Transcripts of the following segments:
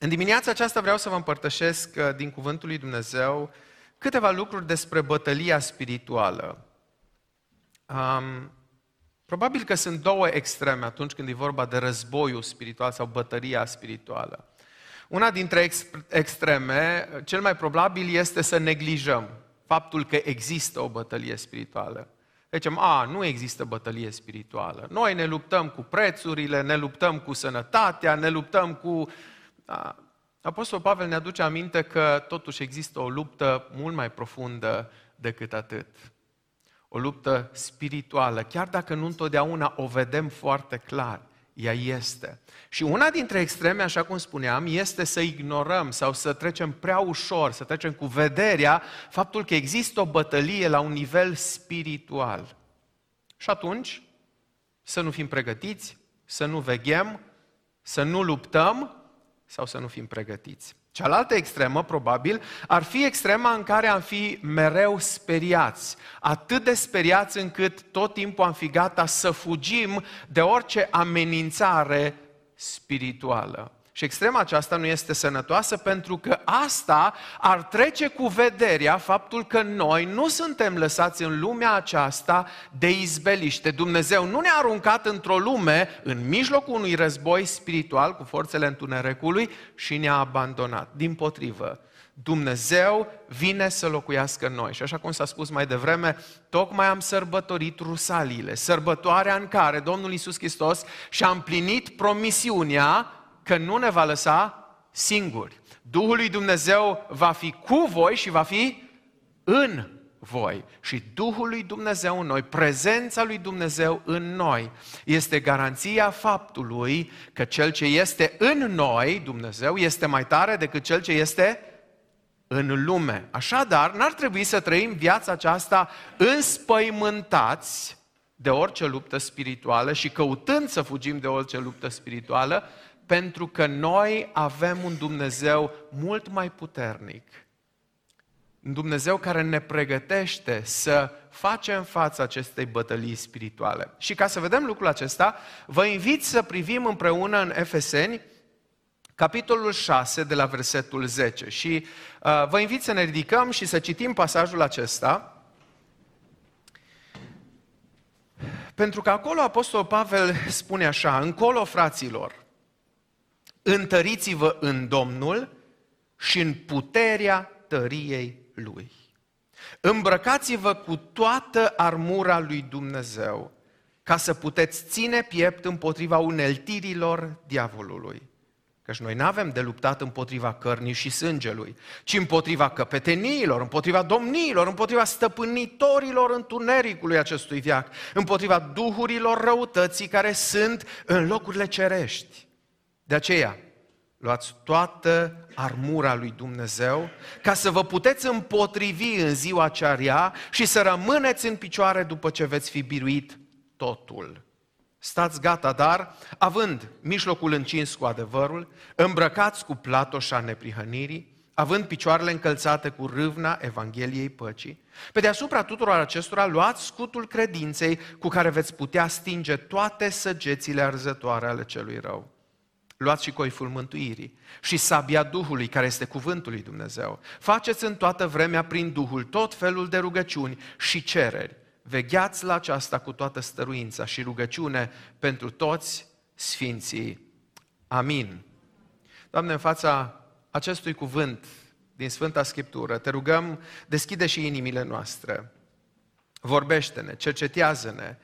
În dimineața aceasta vreau să vă împărtășesc uh, din Cuvântul lui Dumnezeu câteva lucruri despre bătălia spirituală. Um, probabil că sunt două extreme atunci când e vorba de războiul spiritual sau bătălia spirituală. Una dintre ex- extreme, cel mai probabil, este să neglijăm faptul că există o bătălie spirituală. Zicem, a, nu există bătălie spirituală. Noi ne luptăm cu prețurile, ne luptăm cu sănătatea, ne luptăm cu... Da. Apostol Pavel ne aduce aminte că totuși există o luptă mult mai profundă decât atât. O luptă spirituală, chiar dacă nu întotdeauna o vedem foarte clar ea este. Și una dintre extreme, așa cum spuneam, este să ignorăm sau să trecem prea ușor, să trecem cu vederea faptul că există o bătălie la un nivel spiritual. Și atunci, să nu fim pregătiți, să nu veghem, să nu luptăm sau să nu fim pregătiți. Cealaltă extremă, probabil, ar fi extrema în care am fi mereu speriați. Atât de speriați încât tot timpul am fi gata să fugim de orice amenințare spirituală. Și extrema aceasta nu este sănătoasă pentru că asta ar trece cu vederea faptul că noi nu suntem lăsați în lumea aceasta de izbeliște. Dumnezeu nu ne-a aruncat într-o lume în mijlocul unui război spiritual cu forțele întunericului și ne-a abandonat. Din potrivă, Dumnezeu vine să locuiască în noi. Și așa cum s-a spus mai devreme, tocmai am sărbătorit Rusaliile, sărbătoarea în care Domnul Isus Hristos și-a împlinit promisiunea că nu ne va lăsa singuri. Duhul lui Dumnezeu va fi cu voi și va fi în voi. Și Duhul lui Dumnezeu în noi, prezența lui Dumnezeu în noi, este garanția faptului că cel ce este în noi, Dumnezeu, este mai tare decât cel ce este în lume. Așadar, n-ar trebui să trăim viața aceasta înspăimântați de orice luptă spirituală și căutând să fugim de orice luptă spirituală, pentru că noi avem un Dumnezeu mult mai puternic. Un Dumnezeu care ne pregătește să facem față acestei bătălii spirituale. Și ca să vedem lucrul acesta, vă invit să privim împreună în Efeseni, capitolul 6, de la versetul 10. Și uh, vă invit să ne ridicăm și să citim pasajul acesta, pentru că acolo Apostol Pavel spune așa, încolo fraților, întăriți-vă în Domnul și în puterea tăriei Lui. Îmbrăcați-vă cu toată armura lui Dumnezeu, ca să puteți ține piept împotriva uneltirilor diavolului. Căci noi nu avem de luptat împotriva cărnii și sângelui, ci împotriva căpeteniilor, împotriva domniilor, împotriva stăpânitorilor întunericului acestui viac, împotriva duhurilor răutății care sunt în locurile cerești. De aceea, luați toată armura lui Dumnezeu ca să vă puteți împotrivi în ziua cea și să rămâneți în picioare după ce veți fi biruit totul. Stați gata, dar, având mijlocul încins cu adevărul, îmbrăcați cu platoșa neprihănirii, având picioarele încălțate cu râvna Evangheliei păcii, pe deasupra tuturor acestora luați scutul credinței cu care veți putea stinge toate săgețile arzătoare ale celui rău. Luați și coiful mântuirii și sabia Duhului, care este cuvântul lui Dumnezeu. Faceți în toată vremea prin Duhul tot felul de rugăciuni și cereri. Vegheați la aceasta cu toată stăruința și rugăciune pentru toți sfinții. Amin. Doamne, în fața acestui cuvânt din Sfânta Scriptură, te rugăm, deschide și inimile noastre. Vorbește-ne, cercetează-ne,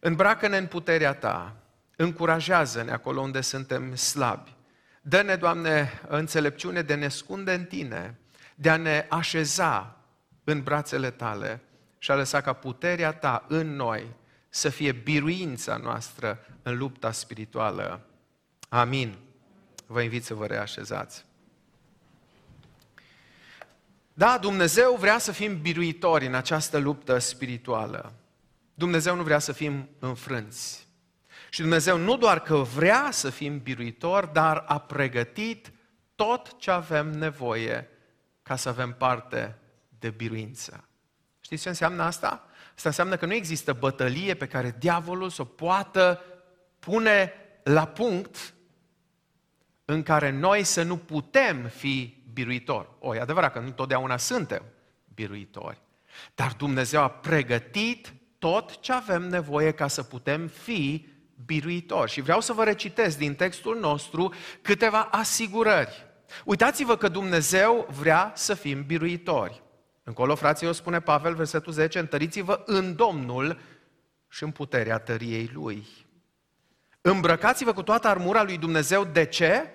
îmbracă-ne în puterea Ta, încurajează-ne acolo unde suntem slabi. Dă-ne, Doamne, înțelepciune de ne scunde în Tine, de a ne așeza în brațele Tale și a lăsa ca puterea Ta în noi să fie biruința noastră în lupta spirituală. Amin. Vă invit să vă reașezați. Da, Dumnezeu vrea să fim biruitori în această luptă spirituală. Dumnezeu nu vrea să fim înfrânți. Și Dumnezeu nu doar că vrea să fim biruitori, dar a pregătit tot ce avem nevoie ca să avem parte de biruință. Știți ce înseamnă asta? Asta înseamnă că nu există bătălie pe care diavolul să o poată pune la punct în care noi să nu putem fi biruitori. O, e adevărat că nu totdeauna suntem biruitori. Dar Dumnezeu a pregătit tot ce avem nevoie ca să putem fi biruitori. Și vreau să vă recitesc din textul nostru câteva asigurări. Uitați-vă că Dumnezeu vrea să fim biruitori. Încolo, fraților, spune Pavel, versetul 10, întăriți-vă în Domnul și în puterea tăriei Lui. Îmbrăcați-vă cu toată armura lui Dumnezeu. De ce?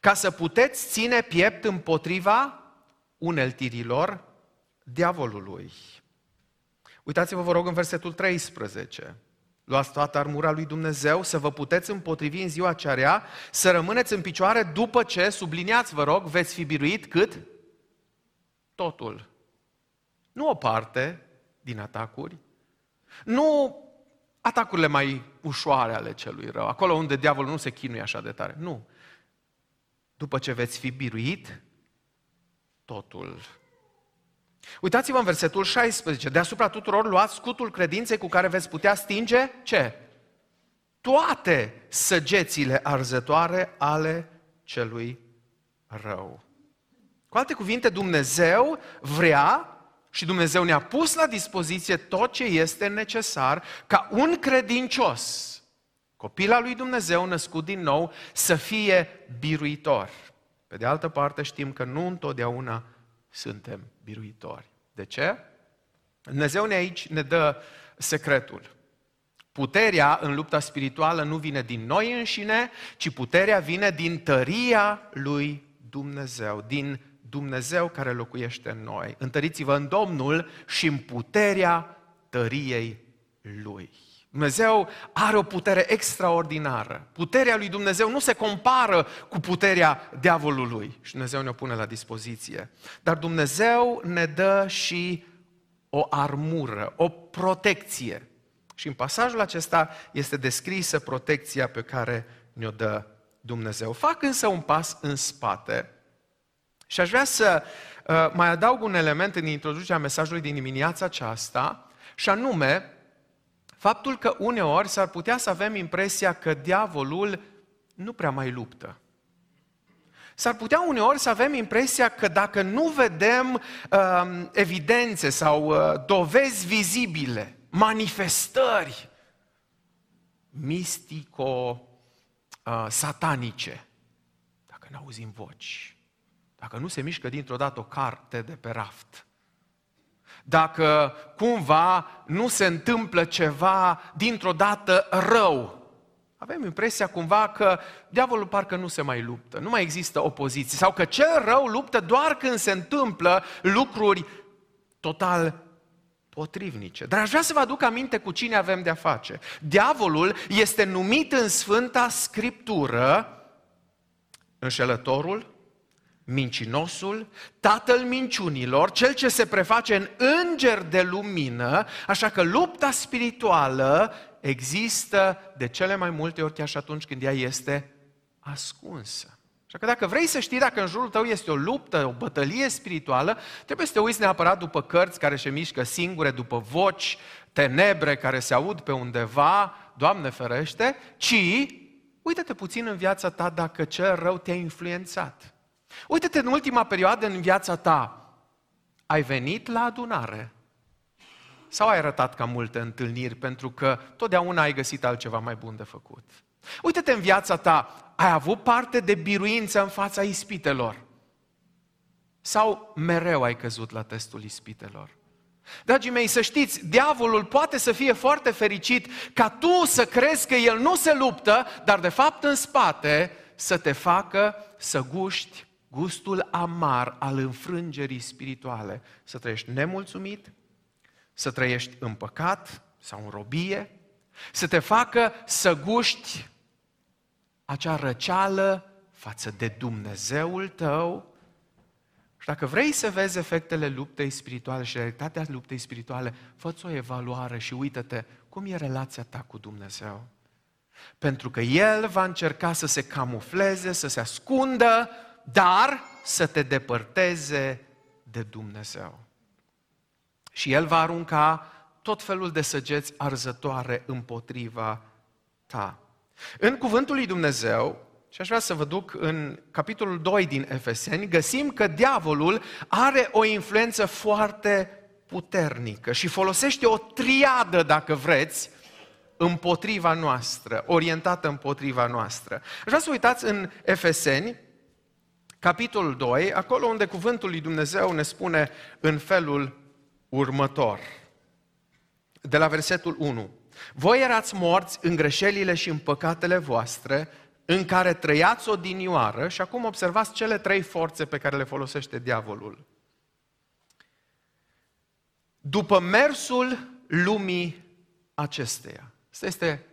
Ca să puteți ține piept împotriva uneltirilor diavolului. Uitați-vă, vă rog, în versetul 13. Luați toată armura lui Dumnezeu, să vă puteți împotrivi în ziua cearea, să rămâneți în picioare după ce, subliniați, vă rog, veți fi biruit cât? Totul. Nu o parte din atacuri, nu atacurile mai ușoare ale celui rău, acolo unde diavolul nu se chinuie așa de tare. Nu. După ce veți fi biruit, totul. Uitați-vă în versetul 16. Deasupra tuturor luați scutul credinței cu care veți putea stinge ce? Toate săgețile arzătoare ale celui rău. Cu alte cuvinte, Dumnezeu vrea și Dumnezeu ne-a pus la dispoziție tot ce este necesar ca un credincios, copila lui Dumnezeu născut din nou, să fie biruitor. Pe de altă parte știm că nu întotdeauna suntem biruitori. De ce? Dumnezeu ne aici ne dă secretul. Puterea în lupta spirituală nu vine din noi înșine, ci puterea vine din tăria lui Dumnezeu, din Dumnezeu care locuiește în noi. Întăriți-vă în Domnul și în puterea tăriei Lui. Dumnezeu are o putere extraordinară. Puterea lui Dumnezeu nu se compară cu puterea diavolului și Dumnezeu ne-o pune la dispoziție. Dar Dumnezeu ne dă și o armură, o protecție. Și în pasajul acesta este descrisă protecția pe care ne-o dă Dumnezeu. Fac însă un pas în spate și aș vrea să uh, mai adaug un element în introducerea mesajului din dimineața aceasta, și anume faptul că uneori s-ar putea să avem impresia că diavolul nu prea mai luptă. S-ar putea uneori să avem impresia că dacă nu vedem uh, evidențe sau uh, dovezi vizibile, manifestări mistico-satanice, uh, dacă nu auzim voci, dacă nu se mișcă dintr-o dată o carte de pe raft, dacă cumva nu se întâmplă ceva dintr-o dată rău, avem impresia cumva că diavolul parcă nu se mai luptă, nu mai există opoziție, sau că cel rău luptă doar când se întâmplă lucruri total potrivnice. Dar aș vrea să vă aduc aminte cu cine avem de-a face. Diavolul este numit în Sfânta Scriptură înșelătorul, mincinosul, tatăl minciunilor, cel ce se preface în înger de lumină, așa că lupta spirituală există de cele mai multe ori chiar și atunci când ea este ascunsă. Așa că dacă vrei să știi dacă în jurul tău este o luptă, o bătălie spirituală, trebuie să te uiți neapărat după cărți care se mișcă singure, după voci tenebre care se aud pe undeva, Doamne ferește, ci uite-te puțin în viața ta dacă cel rău te-a influențat. Uite-te în ultima perioadă în viața ta. Ai venit la adunare sau ai arătat ca multe întâlniri pentru că totdeauna ai găsit altceva mai bun de făcut? Uite-te în viața ta, ai avut parte de biruință în fața ispitelor? Sau mereu ai căzut la testul ispitelor? Dragii mei, să știți, diavolul poate să fie foarte fericit ca tu să crezi că el nu se luptă, dar de fapt în spate să te facă să guști gustul amar al înfrângerii spirituale, să trăiești nemulțumit, să trăiești în păcat sau în robie, să te facă să guști acea răceală față de Dumnezeul tău. Și dacă vrei să vezi efectele luptei spirituale și realitatea luptei spirituale, fă o evaluare și uită-te cum e relația ta cu Dumnezeu. Pentru că El va încerca să se camufleze, să se ascundă dar să te depărteze de Dumnezeu. Și El va arunca tot felul de săgeți arzătoare împotriva ta. În cuvântul lui Dumnezeu și aș vrea să vă duc în capitolul 2 din Efeseni, găsim că diavolul are o influență foarte puternică și folosește o triadă, dacă vreți, împotriva noastră, orientată împotriva noastră. Aș vrea să uitați în Efeseni, capitolul 2, acolo unde cuvântul lui Dumnezeu ne spune în felul următor, de la versetul 1. Voi erați morți în greșelile și în păcatele voastre, în care trăiați odinioară și acum observați cele trei forțe pe care le folosește diavolul. După mersul lumii acesteia. Asta este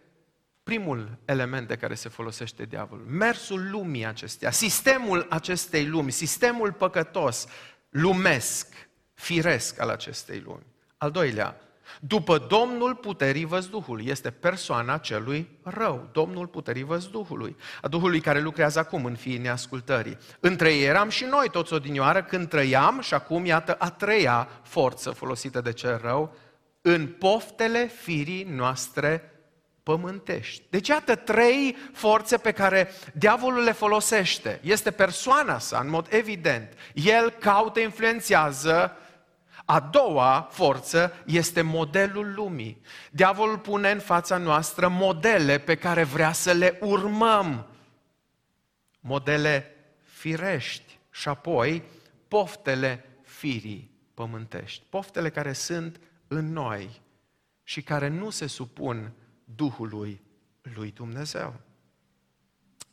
primul element de care se folosește diavolul. Mersul lumii acesteia, sistemul acestei lumi, sistemul păcătos, lumesc, firesc al acestei lumi. Al doilea, după Domnul puterii văzduhului. Este persoana celui rău. Domnul puterii văzduhului. A Duhului care lucrează acum în fiii neascultării. Între ei eram și noi toți odinioară când trăiam și acum iată a treia forță folosită de cel rău în poftele firii noastre pământești. Deci iată trei forțe pe care diavolul le folosește. Este persoana sa, în mod evident. El caută, influențează a doua forță este modelul lumii. Diavolul pune în fața noastră modele pe care vrea să le urmăm. Modele firești și apoi poftele firii pământești. Poftele care sunt în noi și care nu se supun Duhului lui Dumnezeu.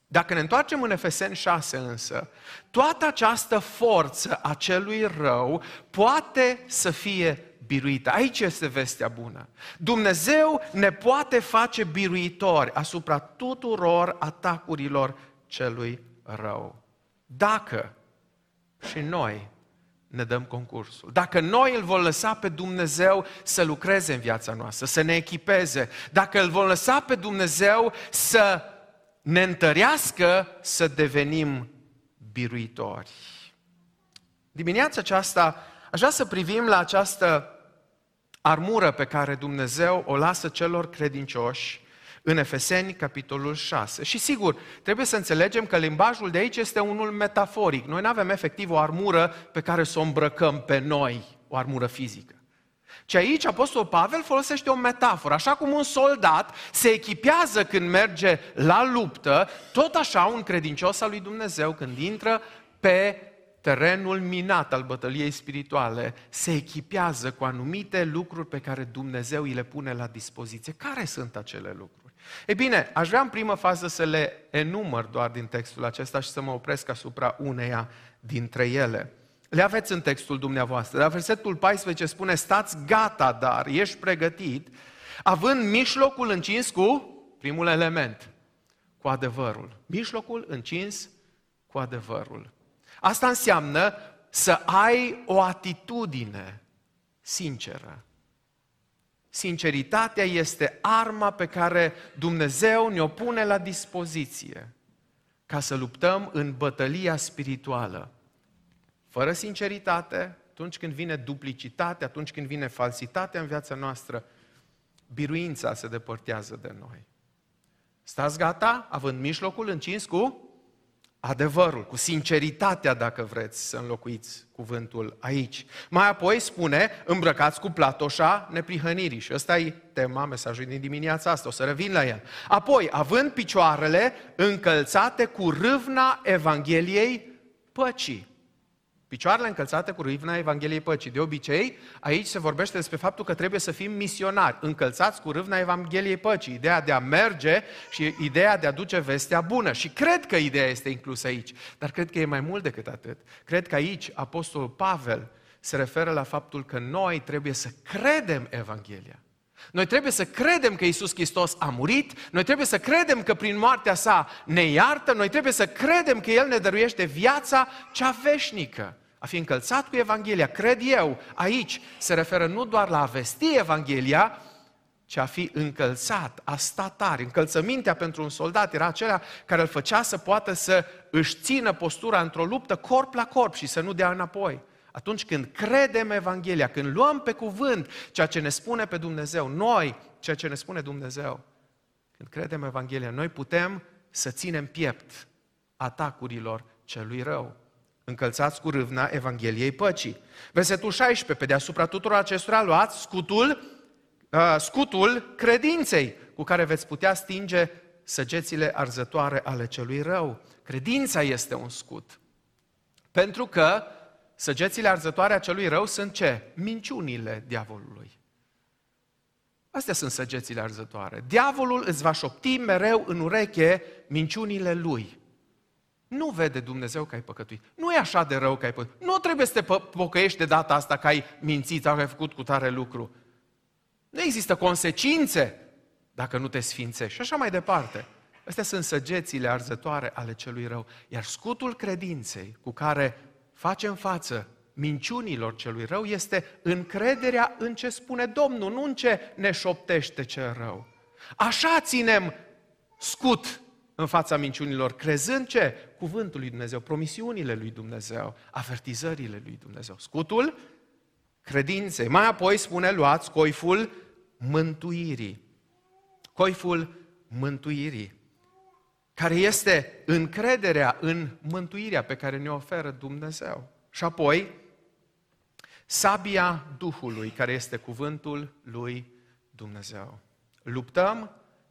Dacă ne întoarcem în Efeseni 6 însă, toată această forță a celui rău poate să fie biruită. Aici este vestea bună. Dumnezeu ne poate face biruitori asupra tuturor atacurilor celui rău. Dacă și noi ne dăm concursul. Dacă noi îl vom lăsa pe Dumnezeu să lucreze în viața noastră, să ne echipeze, dacă îl vom lăsa pe Dumnezeu să ne întărească să devenim biruitori. Dimineața aceasta aș vrea să privim la această armură pe care Dumnezeu o lasă celor credincioși în Efeseni, capitolul 6. Și sigur, trebuie să înțelegem că limbajul de aici este unul metaforic. Noi nu avem efectiv o armură pe care să o îmbrăcăm pe noi, o armură fizică. Și aici Apostol Pavel folosește o metaforă. Așa cum un soldat se echipează când merge la luptă, tot așa un credincios al lui Dumnezeu când intră pe terenul minat al bătăliei spirituale, se echipează cu anumite lucruri pe care Dumnezeu îi le pune la dispoziție. Care sunt acele lucruri? E bine, aș vrea în primă fază să le enumăr doar din textul acesta și să mă opresc asupra uneia dintre ele. Le aveți în textul dumneavoastră. La versetul 14 spune, stați gata, dar ești pregătit, având mijlocul încins cu primul element, cu adevărul. Mijlocul încins cu adevărul. Asta înseamnă să ai o atitudine sinceră. Sinceritatea este arma pe care Dumnezeu ne-o pune la dispoziție ca să luptăm în bătălia spirituală. Fără sinceritate, atunci când vine duplicitate, atunci când vine falsitatea în viața noastră, biruința se depărtează de noi. Stați gata, având mijlocul încins cu adevărul, cu sinceritatea, dacă vreți să înlocuiți cuvântul aici. Mai apoi spune, îmbrăcați cu platoșa neprihănirii. Și ăsta e tema mesajului din dimineața asta, o să revin la el. Apoi, având picioarele încălțate cu râvna Evangheliei păcii. Picioarele încălțate cu râvna Evangheliei Păcii. De obicei, aici se vorbește despre faptul că trebuie să fim misionari, încălțați cu râvna Evangheliei Păcii. Ideea de a merge și ideea de a duce vestea bună. Și cred că ideea este inclusă aici. Dar cred că e mai mult decât atât. Cred că aici Apostolul Pavel se referă la faptul că noi trebuie să credem Evanghelia. Noi trebuie să credem că Isus Hristos a murit, noi trebuie să credem că prin moartea sa ne iartă, noi trebuie să credem că El ne dăruiește viața cea veșnică a fi încălțat cu Evanghelia, cred eu, aici se referă nu doar la a vesti Evanghelia, ci a fi încălțat, a sta tare. Încălțămintea pentru un soldat era acela care îl făcea să poată să își țină postura într-o luptă corp la corp și să nu dea înapoi. Atunci când credem Evanghelia, când luăm pe cuvânt ceea ce ne spune pe Dumnezeu, noi, ceea ce ne spune Dumnezeu, când credem Evanghelia, noi putem să ținem piept atacurilor celui rău. Încălțați cu râvna Evangheliei păcii. Versetul 16, pe deasupra tuturor acestora luați scutul, uh, scutul credinței, cu care veți putea stinge săgețile arzătoare ale celui rău. Credința este un scut. Pentru că săgețile arzătoare a celui rău sunt ce? Minciunile diavolului. Astea sunt săgețile arzătoare. Diavolul îți va șopti mereu în ureche minciunile lui. Nu vede Dumnezeu că ai păcătuit. Nu e așa de rău că ai păcătuit. Nu trebuie să te pocăiești de data asta că ai mințit sau că ai făcut cu tare lucru. Nu există consecințe dacă nu te sfințești. Și așa mai departe. Astea sunt săgețile arzătoare ale celui rău. Iar scutul credinței cu care facem față minciunilor celui rău este încrederea în ce spune Domnul, nu în ce ne șoptește cel rău. Așa ținem scut în fața minciunilor, crezând ce? Cuvântul lui Dumnezeu, promisiunile lui Dumnezeu, avertizările lui Dumnezeu. Scutul credinței. Mai apoi spune, luați coiful mântuirii. Coiful mântuirii, care este încrederea în mântuirea pe care ne oferă Dumnezeu. Și apoi, sabia Duhului, care este cuvântul lui Dumnezeu. Luptăm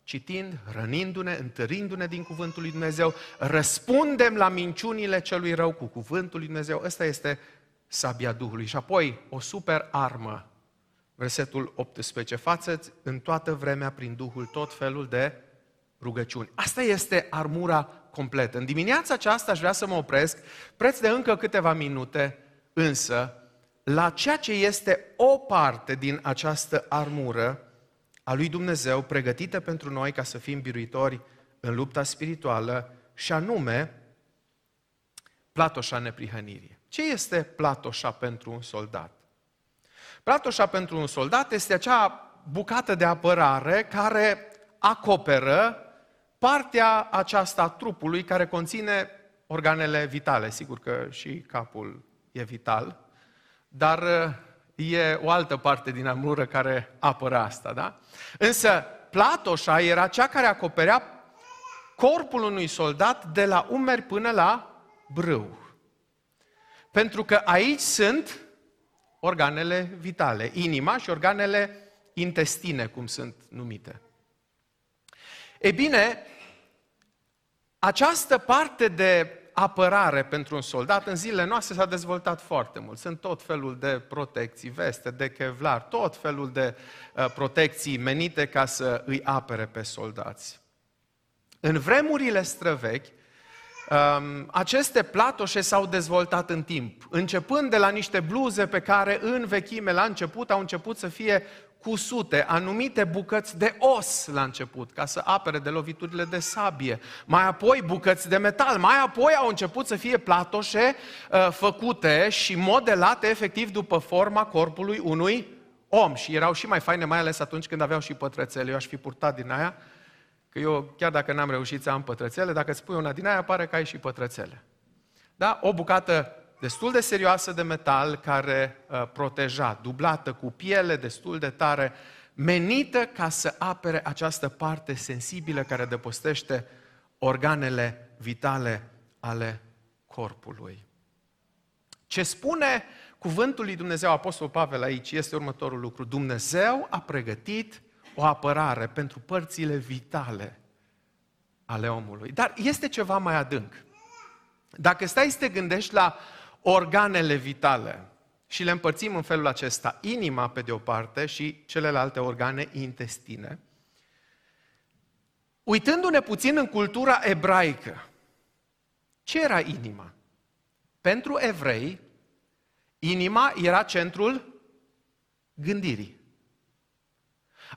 citind, rănindu-ne, întărindu-ne din cuvântul lui Dumnezeu, răspundem la minciunile celui rău cu cuvântul lui Dumnezeu. Ăsta este sabia Duhului. Și apoi, o super armă, versetul 18, față în toată vremea prin Duhul tot felul de rugăciuni. Asta este armura completă. În dimineața aceasta aș vrea să mă opresc, preț de încă câteva minute, însă, la ceea ce este o parte din această armură a lui Dumnezeu pregătită pentru noi ca să fim biruitori în lupta spirituală și anume platoșa neprihănirii. Ce este platoșa pentru un soldat? Platoșa pentru un soldat este acea bucată de apărare care acoperă partea aceasta a trupului care conține organele vitale. Sigur că și capul e vital, dar e o altă parte din armură care apără asta, da? Însă platoșa era cea care acoperea corpul unui soldat de la umeri până la brâu. Pentru că aici sunt organele vitale, inima și organele intestine, cum sunt numite. E bine, această parte de apărare pentru un soldat, în zilele noastre s-a dezvoltat foarte mult. Sunt tot felul de protecții, veste, de kevlar, tot felul de uh, protecții menite ca să îi apere pe soldați. În vremurile străvechi, um, aceste platoșe s-au dezvoltat în timp, începând de la niște bluze pe care în vechime, la început, au început să fie cusute, anumite bucăți de os la început, ca să apere de loviturile de sabie. Mai apoi bucăți de metal, mai apoi au început să fie platoșe uh, făcute și modelate efectiv după forma corpului unui om. Și erau și mai faine, mai ales atunci când aveau și pătrățele. Eu aș fi purtat din aia, că eu, chiar dacă n-am reușit să am pătrățele, dacă îți pui una din aia, pare că ai și pătrățele. Da? O bucată destul de serioasă de metal care uh, proteja, dublată cu piele destul de tare, menită ca să apere această parte sensibilă care depostește organele vitale ale corpului. Ce spune cuvântul lui Dumnezeu, Apostol Pavel aici, este următorul lucru. Dumnezeu a pregătit o apărare pentru părțile vitale ale omului. Dar este ceva mai adânc. Dacă stai să te gândești la organele vitale și le împărțim în felul acesta, inima pe de o parte și celelalte organe intestine, uitându-ne puțin în cultura ebraică, ce era inima? Pentru evrei, inima era centrul gândirii.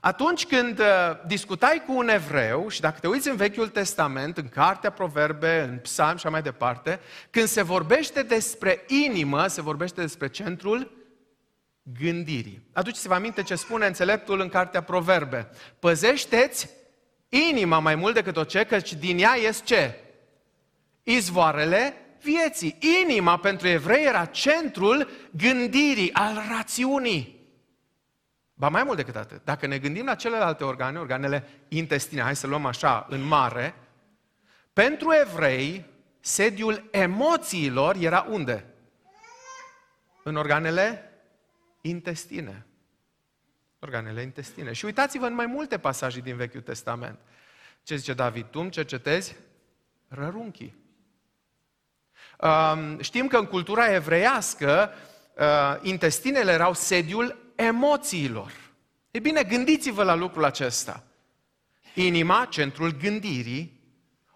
Atunci când uh, discutai cu un evreu, și dacă te uiți în Vechiul Testament, în Cartea Proverbe, în Psalm și mai departe, când se vorbește despre inimă, se vorbește despre centrul gândirii. Aduceți-vă aminte ce spune înțeleptul în Cartea Proverbe. Păzește-ți inima mai mult decât o ce, căci din ea ies ce? Izvoarele vieții. Inima pentru evrei era centrul gândirii, al rațiunii. Ba mai mult decât atât, dacă ne gândim la celelalte organe, organele intestine, hai să luăm așa, în mare, pentru evrei, sediul emoțiilor era unde? În organele intestine. Organele intestine. Și uitați-vă în mai multe pasaje din Vechiul Testament. Ce zice David? Tu îmi cercetezi rărunchii. Știm că în cultura evreiască uh, intestinele erau sediul emoțiilor. E bine, gândiți-vă la lucrul acesta. Inima, centrul gândirii,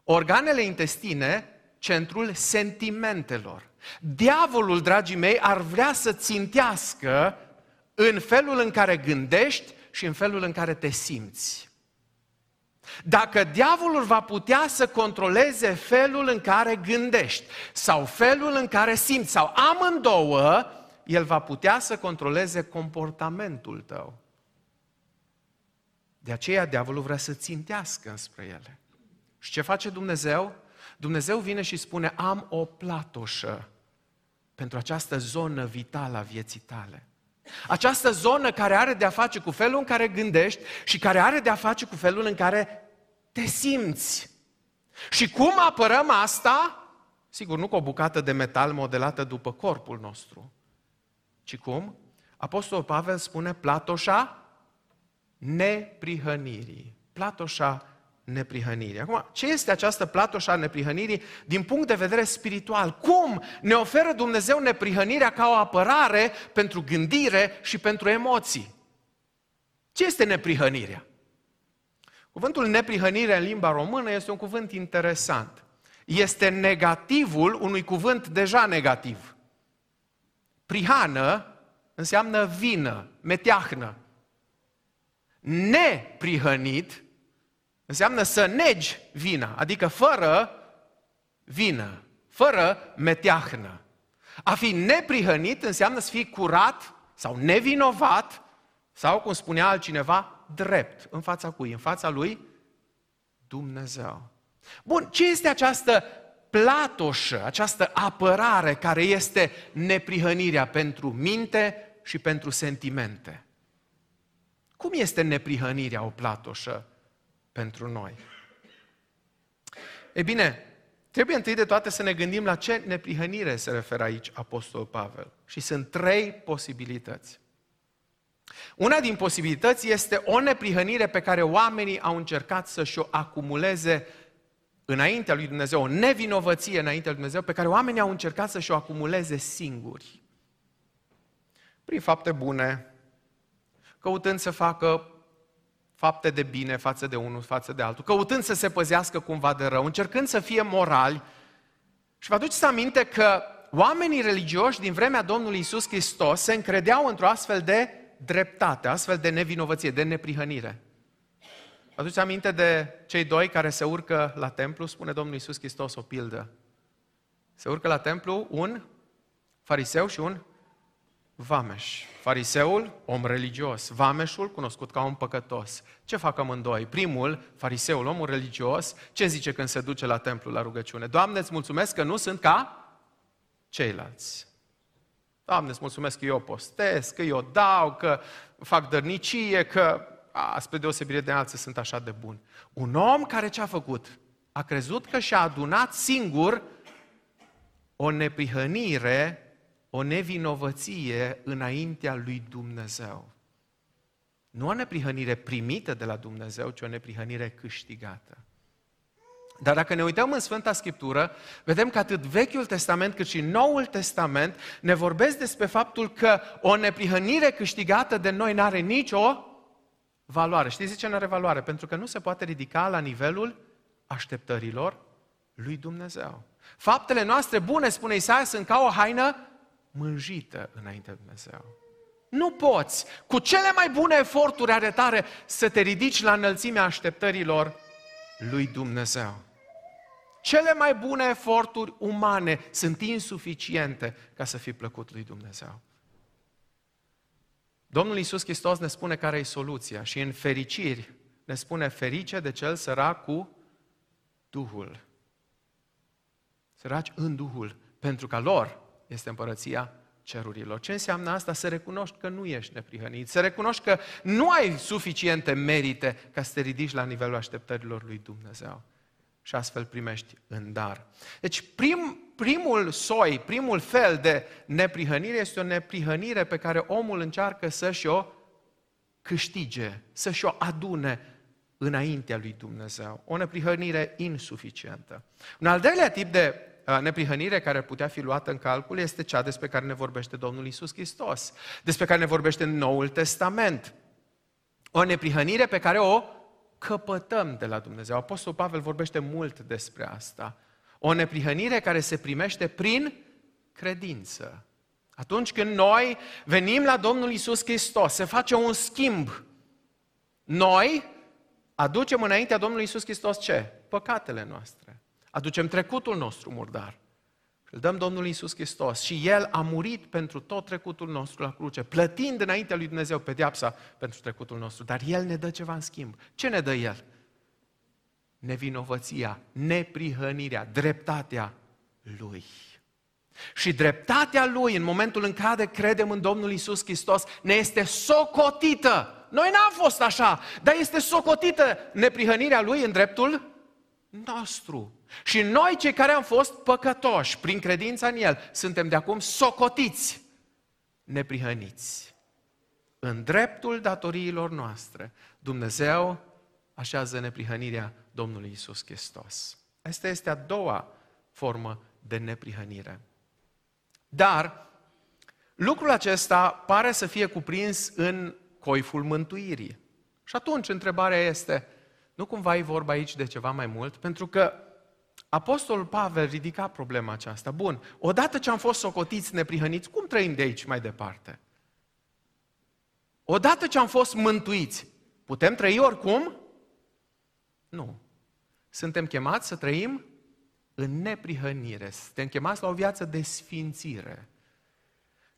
organele intestine, centrul sentimentelor. Diavolul, dragii mei, ar vrea să țintească în felul în care gândești și în felul în care te simți. Dacă diavolul va putea să controleze felul în care gândești sau felul în care simți sau amândouă, el va putea să controleze comportamentul tău. De aceea diavolul vrea să țintească spre ele. Și ce face Dumnezeu? Dumnezeu vine și spune, am o platoșă pentru această zonă vitală a vieții tale. Această zonă care are de-a face cu felul în care gândești și care are de-a face cu felul în care te simți. Și cum apărăm asta? Sigur, nu cu o bucată de metal modelată după corpul nostru, ci cum? Apostolul Pavel spune platoșa neprihănirii. Platoșa neprihănirii. Acum, ce este această platoșa neprihănirii din punct de vedere spiritual? Cum ne oferă Dumnezeu neprihănirea ca o apărare pentru gândire și pentru emoții? Ce este neprihănirea? Cuvântul neprihănire în limba română este un cuvânt interesant. Este negativul unui cuvânt deja negativ. Prihană înseamnă vină, meteahnă. Neprihănit înseamnă să negi vina, adică fără vină, fără meteahnă. A fi neprihănit înseamnă să fii curat sau nevinovat sau, cum spunea altcineva, drept. În fața cui? În fața lui Dumnezeu. Bun, ce este această platoșă, această apărare care este neprihănirea pentru minte și pentru sentimente? Cum este neprihănirea o platoșă pentru noi? E bine, trebuie întâi de toate să ne gândim la ce neprihănire se referă aici Apostol Pavel. Și sunt trei posibilități. Una din posibilități este o neprihănire pe care oamenii au încercat să-și o acumuleze înaintea lui Dumnezeu, o nevinovăție înaintea lui Dumnezeu, pe care oamenii au încercat să-și o acumuleze singuri. Prin fapte bune, căutând să facă fapte de bine față de unul, față de altul, căutând să se păzească cumva de rău, încercând să fie morali. Și vă aduceți aminte că oamenii religioși din vremea Domnului Isus Hristos se încredeau într-o astfel de dreptate, astfel de nevinovăție, de neprihănire. Vă aduceți aminte de cei doi care se urcă la templu? Spune Domnul Isus Hristos o pildă. Se urcă la templu un fariseu și un vameș. Fariseul, om religios. Vameșul, cunoscut ca om păcătos. Ce fac amândoi? Primul, fariseul, omul religios, ce zice când se duce la templu la rugăciune? Doamne, îți mulțumesc că nu sunt ca ceilalți. Doamne, îți mulțumesc că eu postez, că eu dau, că fac dărnicie, că a, spre deosebire de alții sunt așa de buni. Un om care ce a făcut? A crezut că și-a adunat singur o neprihănire o nevinovăție înaintea lui Dumnezeu. Nu o neprihănire primită de la Dumnezeu, ci o neprihănire câștigată. Dar dacă ne uităm în Sfânta Scriptură, vedem că atât Vechiul Testament cât și Noul Testament ne vorbesc despre faptul că o neprihănire câștigată de noi nu are nicio valoare. Știți de ce nu are valoare? Pentru că nu se poate ridica la nivelul așteptărilor lui Dumnezeu. Faptele noastre bune, spune Isaia, sunt ca o haină mânjită înaintea lui Dumnezeu. Nu poți, cu cele mai bune eforturi ale tare, să te ridici la înălțimea așteptărilor lui Dumnezeu. Cele mai bune eforturi umane sunt insuficiente ca să fii plăcut lui Dumnezeu. Domnul Iisus Hristos ne spune care e soluția și în fericiri ne spune ferice de cel sărac cu Duhul. Săraci în Duhul, pentru ca lor este împărăția cerurilor. Ce înseamnă asta? Să recunoști că nu ești neprihănit, să recunoști că nu ai suficiente merite ca să te ridici la nivelul așteptărilor lui Dumnezeu. Și astfel primești în dar. Deci prim, primul soi, primul fel de neprihănire este o neprihănire pe care omul încearcă să-și o câștige, să-și o adune înaintea lui Dumnezeu. O neprihănire insuficientă. Un al doilea tip de uh, neprihănire care ar putea fi luată în calcul este cea despre care ne vorbește Domnul Isus Hristos, despre care ne vorbește în Noul Testament. O neprihănire pe care o căpătăm de la Dumnezeu. Apostol Pavel vorbește mult despre asta. O neprihănire care se primește prin credință. Atunci când noi venim la Domnul Isus Hristos, se face un schimb. Noi aducem înaintea Domnului Isus Hristos ce? Păcatele noastre. Aducem trecutul nostru murdar. Îl dăm Domnului Isus Hristos și El a murit pentru tot trecutul nostru la cruce, plătind înaintea lui Dumnezeu pedeapsa pentru trecutul nostru. Dar El ne dă ceva în schimb. Ce ne dă El? Nevinovăția, neprihănirea, dreptatea Lui. Și dreptatea Lui, în momentul în care credem în Domnul Isus Hristos, ne este socotită. Noi n-am fost așa, dar este socotită neprihănirea Lui în dreptul nostru. Și noi, cei care am fost păcătoși prin credința în El, suntem de acum socotiți, neprihăniți. În dreptul datoriilor noastre, Dumnezeu așează neprihănirea Domnului Isus Hristos. Asta este a doua formă de neprihănire. Dar lucrul acesta pare să fie cuprins în coiful mântuirii. Și atunci întrebarea este, nu cumva e vorba aici de ceva mai mult? Pentru că Apostolul Pavel ridica problema aceasta. Bun, odată ce am fost socotiți, neprihăniți, cum trăim de aici mai departe? Odată ce am fost mântuiți, putem trăi oricum? Nu. Suntem chemați să trăim în neprihănire. Suntem chemați la o viață de sfințire.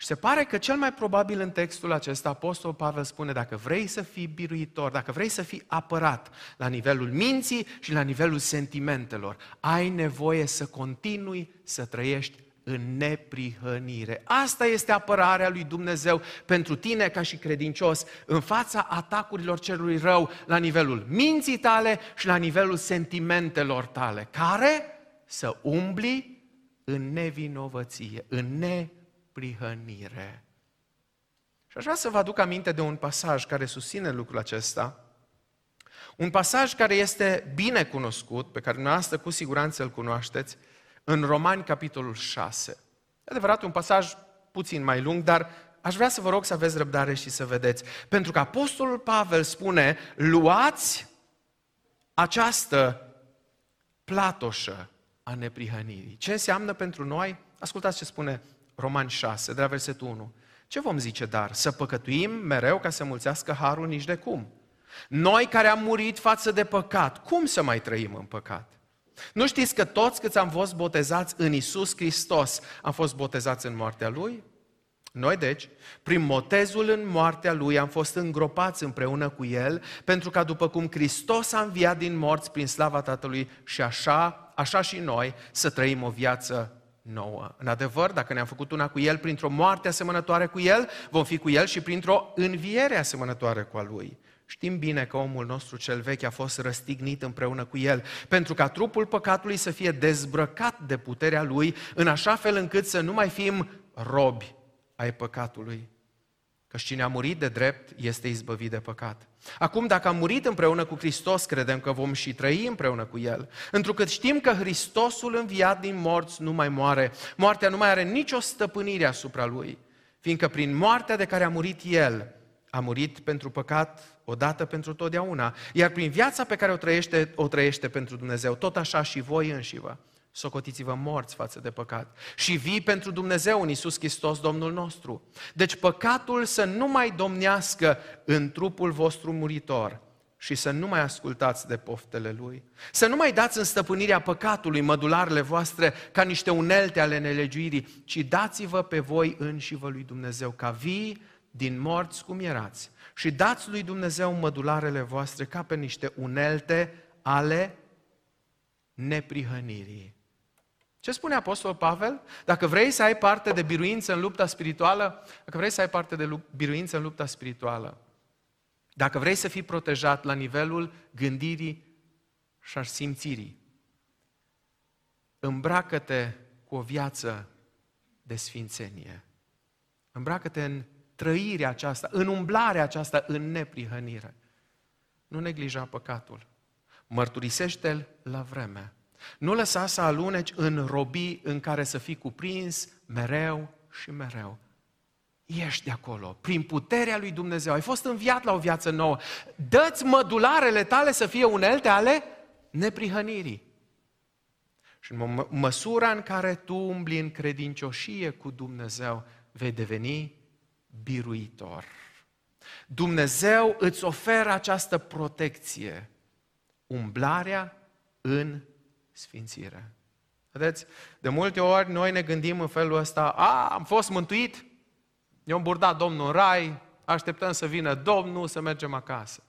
Și se pare că cel mai probabil în textul acesta, Apostol Pavel spune, dacă vrei să fii biruitor, dacă vrei să fii apărat la nivelul minții și la nivelul sentimentelor, ai nevoie să continui să trăiești în neprihănire. Asta este apărarea lui Dumnezeu pentru tine ca și credincios în fața atacurilor celui rău la nivelul minții tale și la nivelul sentimentelor tale, care să umbli în nevinovăție, în neprihănire neprihănire. Și aș vrea să vă aduc aminte de un pasaj care susține lucrul acesta. Un pasaj care este bine cunoscut, pe care dumneavoastră cu siguranță îl cunoașteți, în Romani, capitolul 6. E adevărat, un pasaj puțin mai lung, dar aș vrea să vă rog să aveți răbdare și să vedeți. Pentru că Apostolul Pavel spune, luați această platoșă a neprihănirii. Ce înseamnă pentru noi? Ascultați ce spune Romani 6, de la versetul 1. Ce vom zice dar? Să păcătuim mereu ca să mulțească harul nici de cum. Noi care am murit față de păcat, cum să mai trăim în păcat? Nu știți că toți câți am fost botezați în Isus Hristos, am fost botezați în moartea Lui? Noi, deci, prin motezul în moartea Lui am fost îngropați împreună cu El, pentru ca după cum Hristos a înviat din morți prin slava Tatălui și așa, așa și noi să trăim o viață nouă. În adevăr, dacă ne-am făcut una cu El printr-o moarte asemănătoare cu El, vom fi cu El și printr-o înviere asemănătoare cu a Lui. Știm bine că omul nostru cel vechi a fost răstignit împreună cu El, pentru ca trupul păcatului să fie dezbrăcat de puterea Lui, în așa fel încât să nu mai fim robi ai păcatului. Că cine a murit de drept este izbăvit de păcat. Acum, dacă am murit împreună cu Hristos, credem că vom și trăi împreună cu El. Întrucât știm că Hristosul înviat din morți nu mai moare. Moartea nu mai are nicio stăpânire asupra Lui. Fiindcă prin moartea de care a murit El, a murit pentru păcat odată pentru totdeauna. Iar prin viața pe care o trăiește, o trăiește pentru Dumnezeu, tot așa și voi înșivă socotiți-vă morți față de păcat și vii pentru Dumnezeu în Iisus Hristos, Domnul nostru. Deci păcatul să nu mai domnească în trupul vostru muritor și să nu mai ascultați de poftele Lui. Să nu mai dați în stăpânirea păcatului mădularele voastre ca niște unelte ale nelegiuirii, ci dați-vă pe voi înși vă lui Dumnezeu ca vii din morți cum erați și dați lui Dumnezeu mădularele voastre ca pe niște unelte ale neprihănirii. Ce spune Apostol Pavel? Dacă vrei să ai parte de biruință în lupta spirituală, dacă vrei să ai parte de biruință în lupta spirituală, dacă vrei să fii protejat la nivelul gândirii și a simțirii, îmbracă-te cu o viață de sfințenie. Îmbracă-te în trăirea aceasta, în umblarea aceasta, în neprihănire. Nu neglija păcatul. Mărturisește-l la vreme. Nu lăsa să aluneci în robii în care să fii cuprins mereu și mereu. Ești de acolo, prin puterea lui Dumnezeu. Ai fost înviat la o viață nouă. Dă-ți mădularele tale să fie unelte ale neprihănirii. Și în măsura în care tu umbli în credincioșie cu Dumnezeu, vei deveni biruitor. Dumnezeu îți oferă această protecție, umblarea în sfințire. Vedeți, de multe ori noi ne gândim în felul ăsta, a, am fost mântuit, ne-am burdat Domnul în rai, așteptăm să vină Domnul să mergem acasă.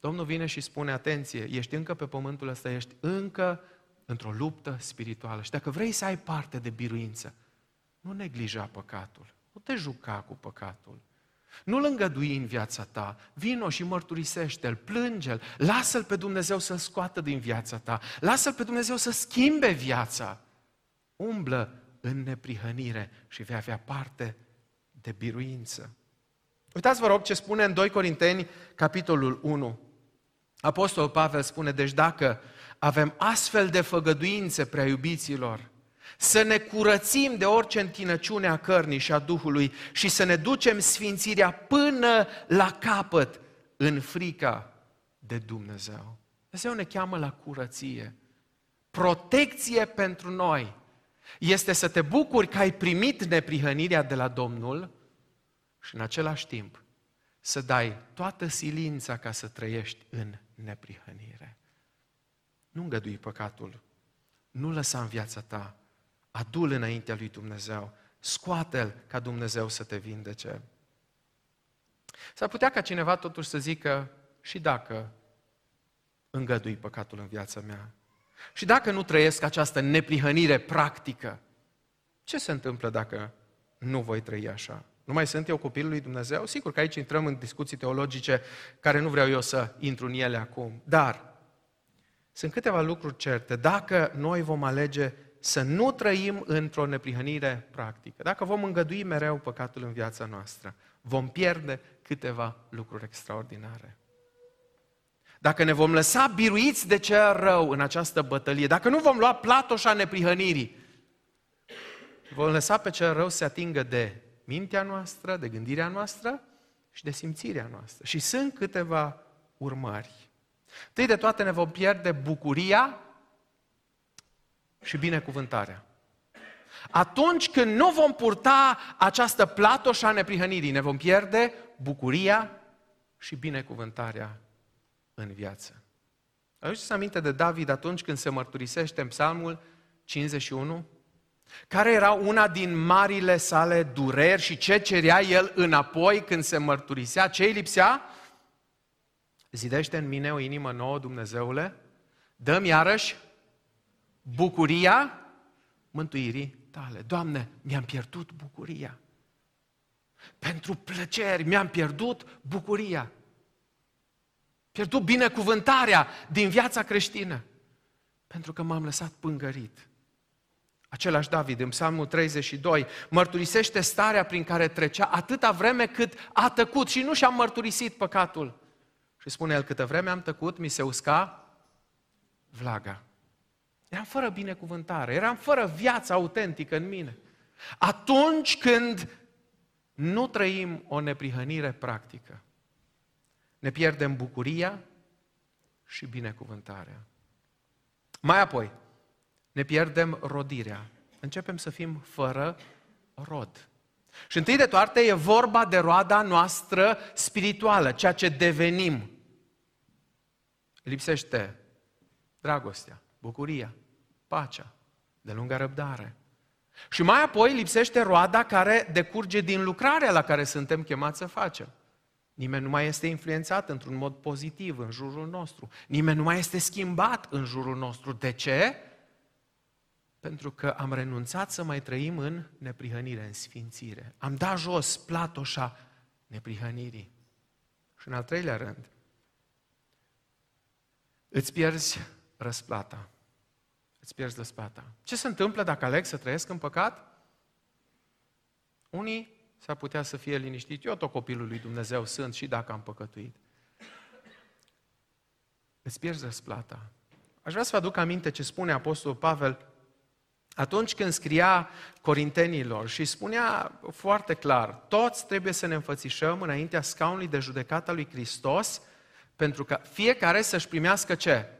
Domnul vine și spune, atenție, ești încă pe pământul ăsta, ești încă într-o luptă spirituală. Și dacă vrei să ai parte de biruință, nu neglija păcatul, nu te juca cu păcatul. Nu-l îngădui în viața ta, vino și mărturisește-l, plânge-l, lasă-l pe Dumnezeu să-l scoată din viața ta, lasă-l pe Dumnezeu să schimbe viața. Umblă în neprihănire și vei avea parte de biruință. Uitați, vă rog, ce spune în 2 Corinteni, capitolul 1. Apostolul Pavel spune, deci dacă avem astfel de făgăduințe, prea iubiților, să ne curățim de orice întinăciune a cărnii și a Duhului și să ne ducem sfințirea până la capăt în frica de Dumnezeu. Dumnezeu ne cheamă la curăție. Protecție pentru noi este să te bucuri că ai primit neprihănirea de la Domnul și în același timp să dai toată silința ca să trăiești în neprihănire. Nu îngădui păcatul, nu lăsa în viața ta, adu-l înaintea lui Dumnezeu, scoate-l ca Dumnezeu să te vindece. S-ar putea ca cineva totuși să zică, și dacă îngădui păcatul în viața mea, și dacă nu trăiesc această neprihănire practică, ce se întâmplă dacă nu voi trăi așa? Nu mai sunt eu copilul lui Dumnezeu? Sigur că aici intrăm în discuții teologice care nu vreau eu să intru în ele acum. Dar sunt câteva lucruri certe. Dacă noi vom alege să nu trăim într-o neprihănire practică, dacă vom îngădui mereu păcatul în viața noastră, vom pierde câteva lucruri extraordinare. Dacă ne vom lăsa biruiți de cel rău în această bătălie, dacă nu vom lua platoșa neprihănirii, vom lăsa pe cel rău să se atingă de mintea noastră, de gândirea noastră și de simțirea noastră. Și sunt câteva urmări. Tăi de toate ne vom pierde bucuria și binecuvântarea. Atunci când nu vom purta această platoșă a neprihănirii, ne vom pierde bucuria și binecuvântarea în viață. Aduceți aminte de David atunci când se mărturisește în Psalmul 51? Care era una din marile sale dureri și ce cerea el înapoi când se mărturisea? Ce îi lipsea? Zidește în mine o inimă nouă, Dumnezeule, dăm iarăși bucuria mântuirii tale. Doamne, mi-am pierdut bucuria. Pentru plăceri mi-am pierdut bucuria. Pierdut binecuvântarea din viața creștină. Pentru că m-am lăsat pângărit. Același David, în Psalmul 32, mărturisește starea prin care trecea atâta vreme cât a tăcut și nu și-a mărturisit păcatul. Și spune el, câtă vreme am tăcut, mi se usca vlaga. Eram fără binecuvântare, eram fără viață autentică în mine. Atunci când nu trăim o neprihănire practică, ne pierdem bucuria și binecuvântarea. Mai apoi, ne pierdem rodirea. Începem să fim fără rod. Și întâi de toate e vorba de roada noastră spirituală, ceea ce devenim. Lipsește dragostea, bucuria, pacea, de lungă răbdare. Și mai apoi lipsește roada care decurge din lucrarea la care suntem chemați să facem. Nimeni nu mai este influențat într-un mod pozitiv în jurul nostru. Nimeni nu mai este schimbat în jurul nostru. De ce? Pentru că am renunțat să mai trăim în neprihănire, în sfințire. Am dat jos platoșa neprihănirii. Și în al treilea rând, îți pierzi răsplata îți pierzi răsplata. Ce se întâmplă dacă aleg să trăiesc în păcat? Unii s-ar putea să fie liniștiți. Eu tot copilul lui Dumnezeu sunt și dacă am păcătuit. Îți pierzi răsplata. Aș vrea să vă aduc aminte ce spune Apostolul Pavel atunci când scria Corintenilor și spunea foarte clar, toți trebuie să ne înfățișăm înaintea scaunului de judecată lui Hristos, pentru că fiecare să-și primească ce?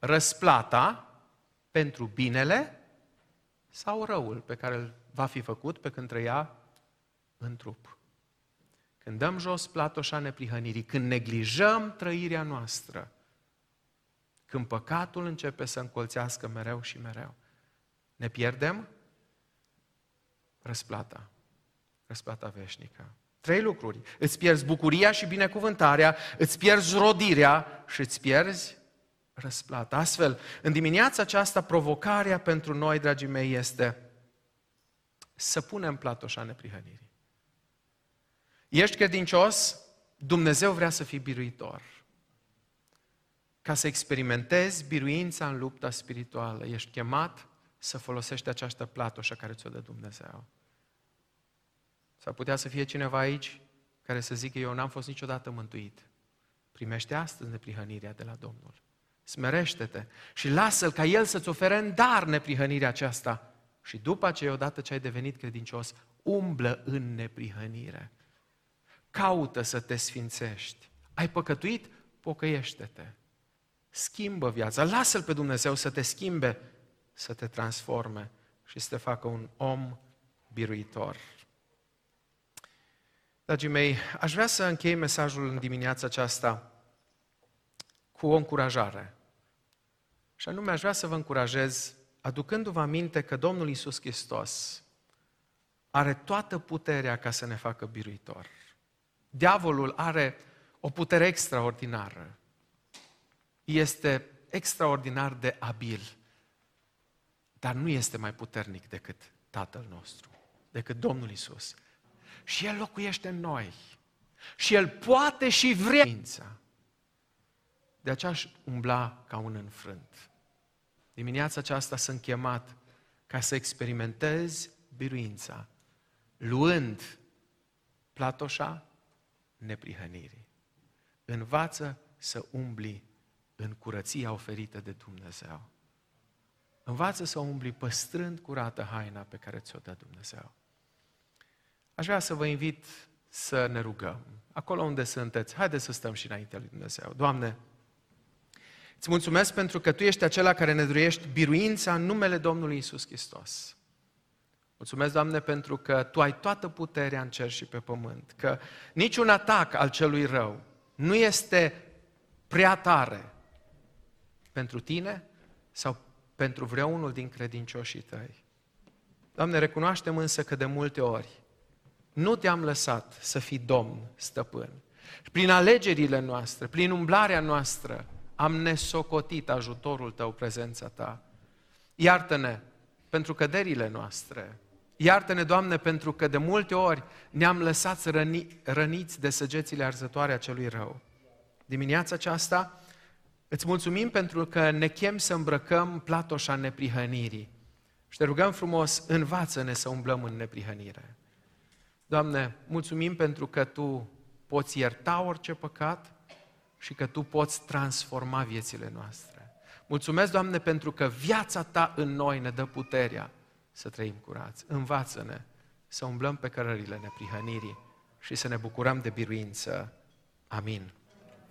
Răsplata pentru binele sau răul pe care îl va fi făcut pe când trăia în trup. Când dăm jos platoșa neprihănirii, când neglijăm trăirea noastră, când păcatul începe să încolțească mereu și mereu, ne pierdem răsplata, răsplata veșnică. Trei lucruri. Îți pierzi bucuria și binecuvântarea, îți pierzi rodirea și îți pierzi răsplata. Astfel, în dimineața aceasta, provocarea pentru noi, dragii mei, este să punem platoșa neprihănirii. Ești credincios? Dumnezeu vrea să fii biruitor. Ca să experimentezi biruința în lupta spirituală, ești chemat să folosești această platoșă care ți-o dă Dumnezeu. S-ar putea să fie cineva aici care să zică, eu n-am fost niciodată mântuit. Primește astăzi neprihănirea de la Domnul. Smerește-te și lasă-L ca El să-ți ofere în dar neprihănirea aceasta. Și după aceea, odată ce ai devenit credincios, umblă în neprihănire. Caută să te sfințești. Ai păcătuit? Pocăiește-te. Schimbă viața. Lasă-L pe Dumnezeu să te schimbe, să te transforme și să te facă un om biruitor. Dragii mei, aș vrea să închei mesajul în dimineața aceasta cu o încurajare. Și anume, aș vrea să vă încurajez aducându-vă aminte că Domnul Isus Hristos are toată puterea ca să ne facă biruitor. Diavolul are o putere extraordinară. Este extraordinar de abil, dar nu este mai puternic decât Tatăl nostru, decât Domnul Isus. Și El locuiește în noi. Și El poate și vrea. De aceea aș umbla ca un înfrânt. Dimineața aceasta sunt chemat ca să experimentez biruința, luând platoșa neprihănirii. Învață să umbli în curăția oferită de Dumnezeu. Învață să umbli păstrând curată haina pe care ți-o dă Dumnezeu. Aș vrea să vă invit să ne rugăm. Acolo unde sunteți, haideți să stăm și înaintea lui Dumnezeu. Doamne, îți mulțumesc pentru că Tu ești acela care ne druiești biruința în numele Domnului Isus Hristos. Mulțumesc, Doamne, pentru că Tu ai toată puterea în cer și pe pământ, că niciun atac al celui rău nu este prea tare pentru Tine sau pentru vreunul din credincioșii Tăi. Doamne, recunoaștem însă că de multe ori nu Te-am lăsat să fii Domn, stăpân. Prin alegerile noastre, prin umblarea noastră, am nesocotit ajutorul Tău, prezența Ta. Iartă-ne pentru căderile noastre, Iartă-ne, Doamne, pentru că de multe ori ne-am lăsat răni, răniți de săgețile arzătoare a celui rău. Dimineața aceasta îți mulțumim pentru că ne chem să îmbrăcăm platoșa neprihănirii. Și te rugăm frumos, învață-ne să umblăm în neprihănire. Doamne, mulțumim pentru că Tu poți ierta orice păcat și că Tu poți transforma viețile noastre. Mulțumesc, Doamne, pentru că viața Ta în noi ne dă puterea să trăim curați. Învață-ne să umblăm pe cărările neprihănirii și să ne bucurăm de biruință. Amin.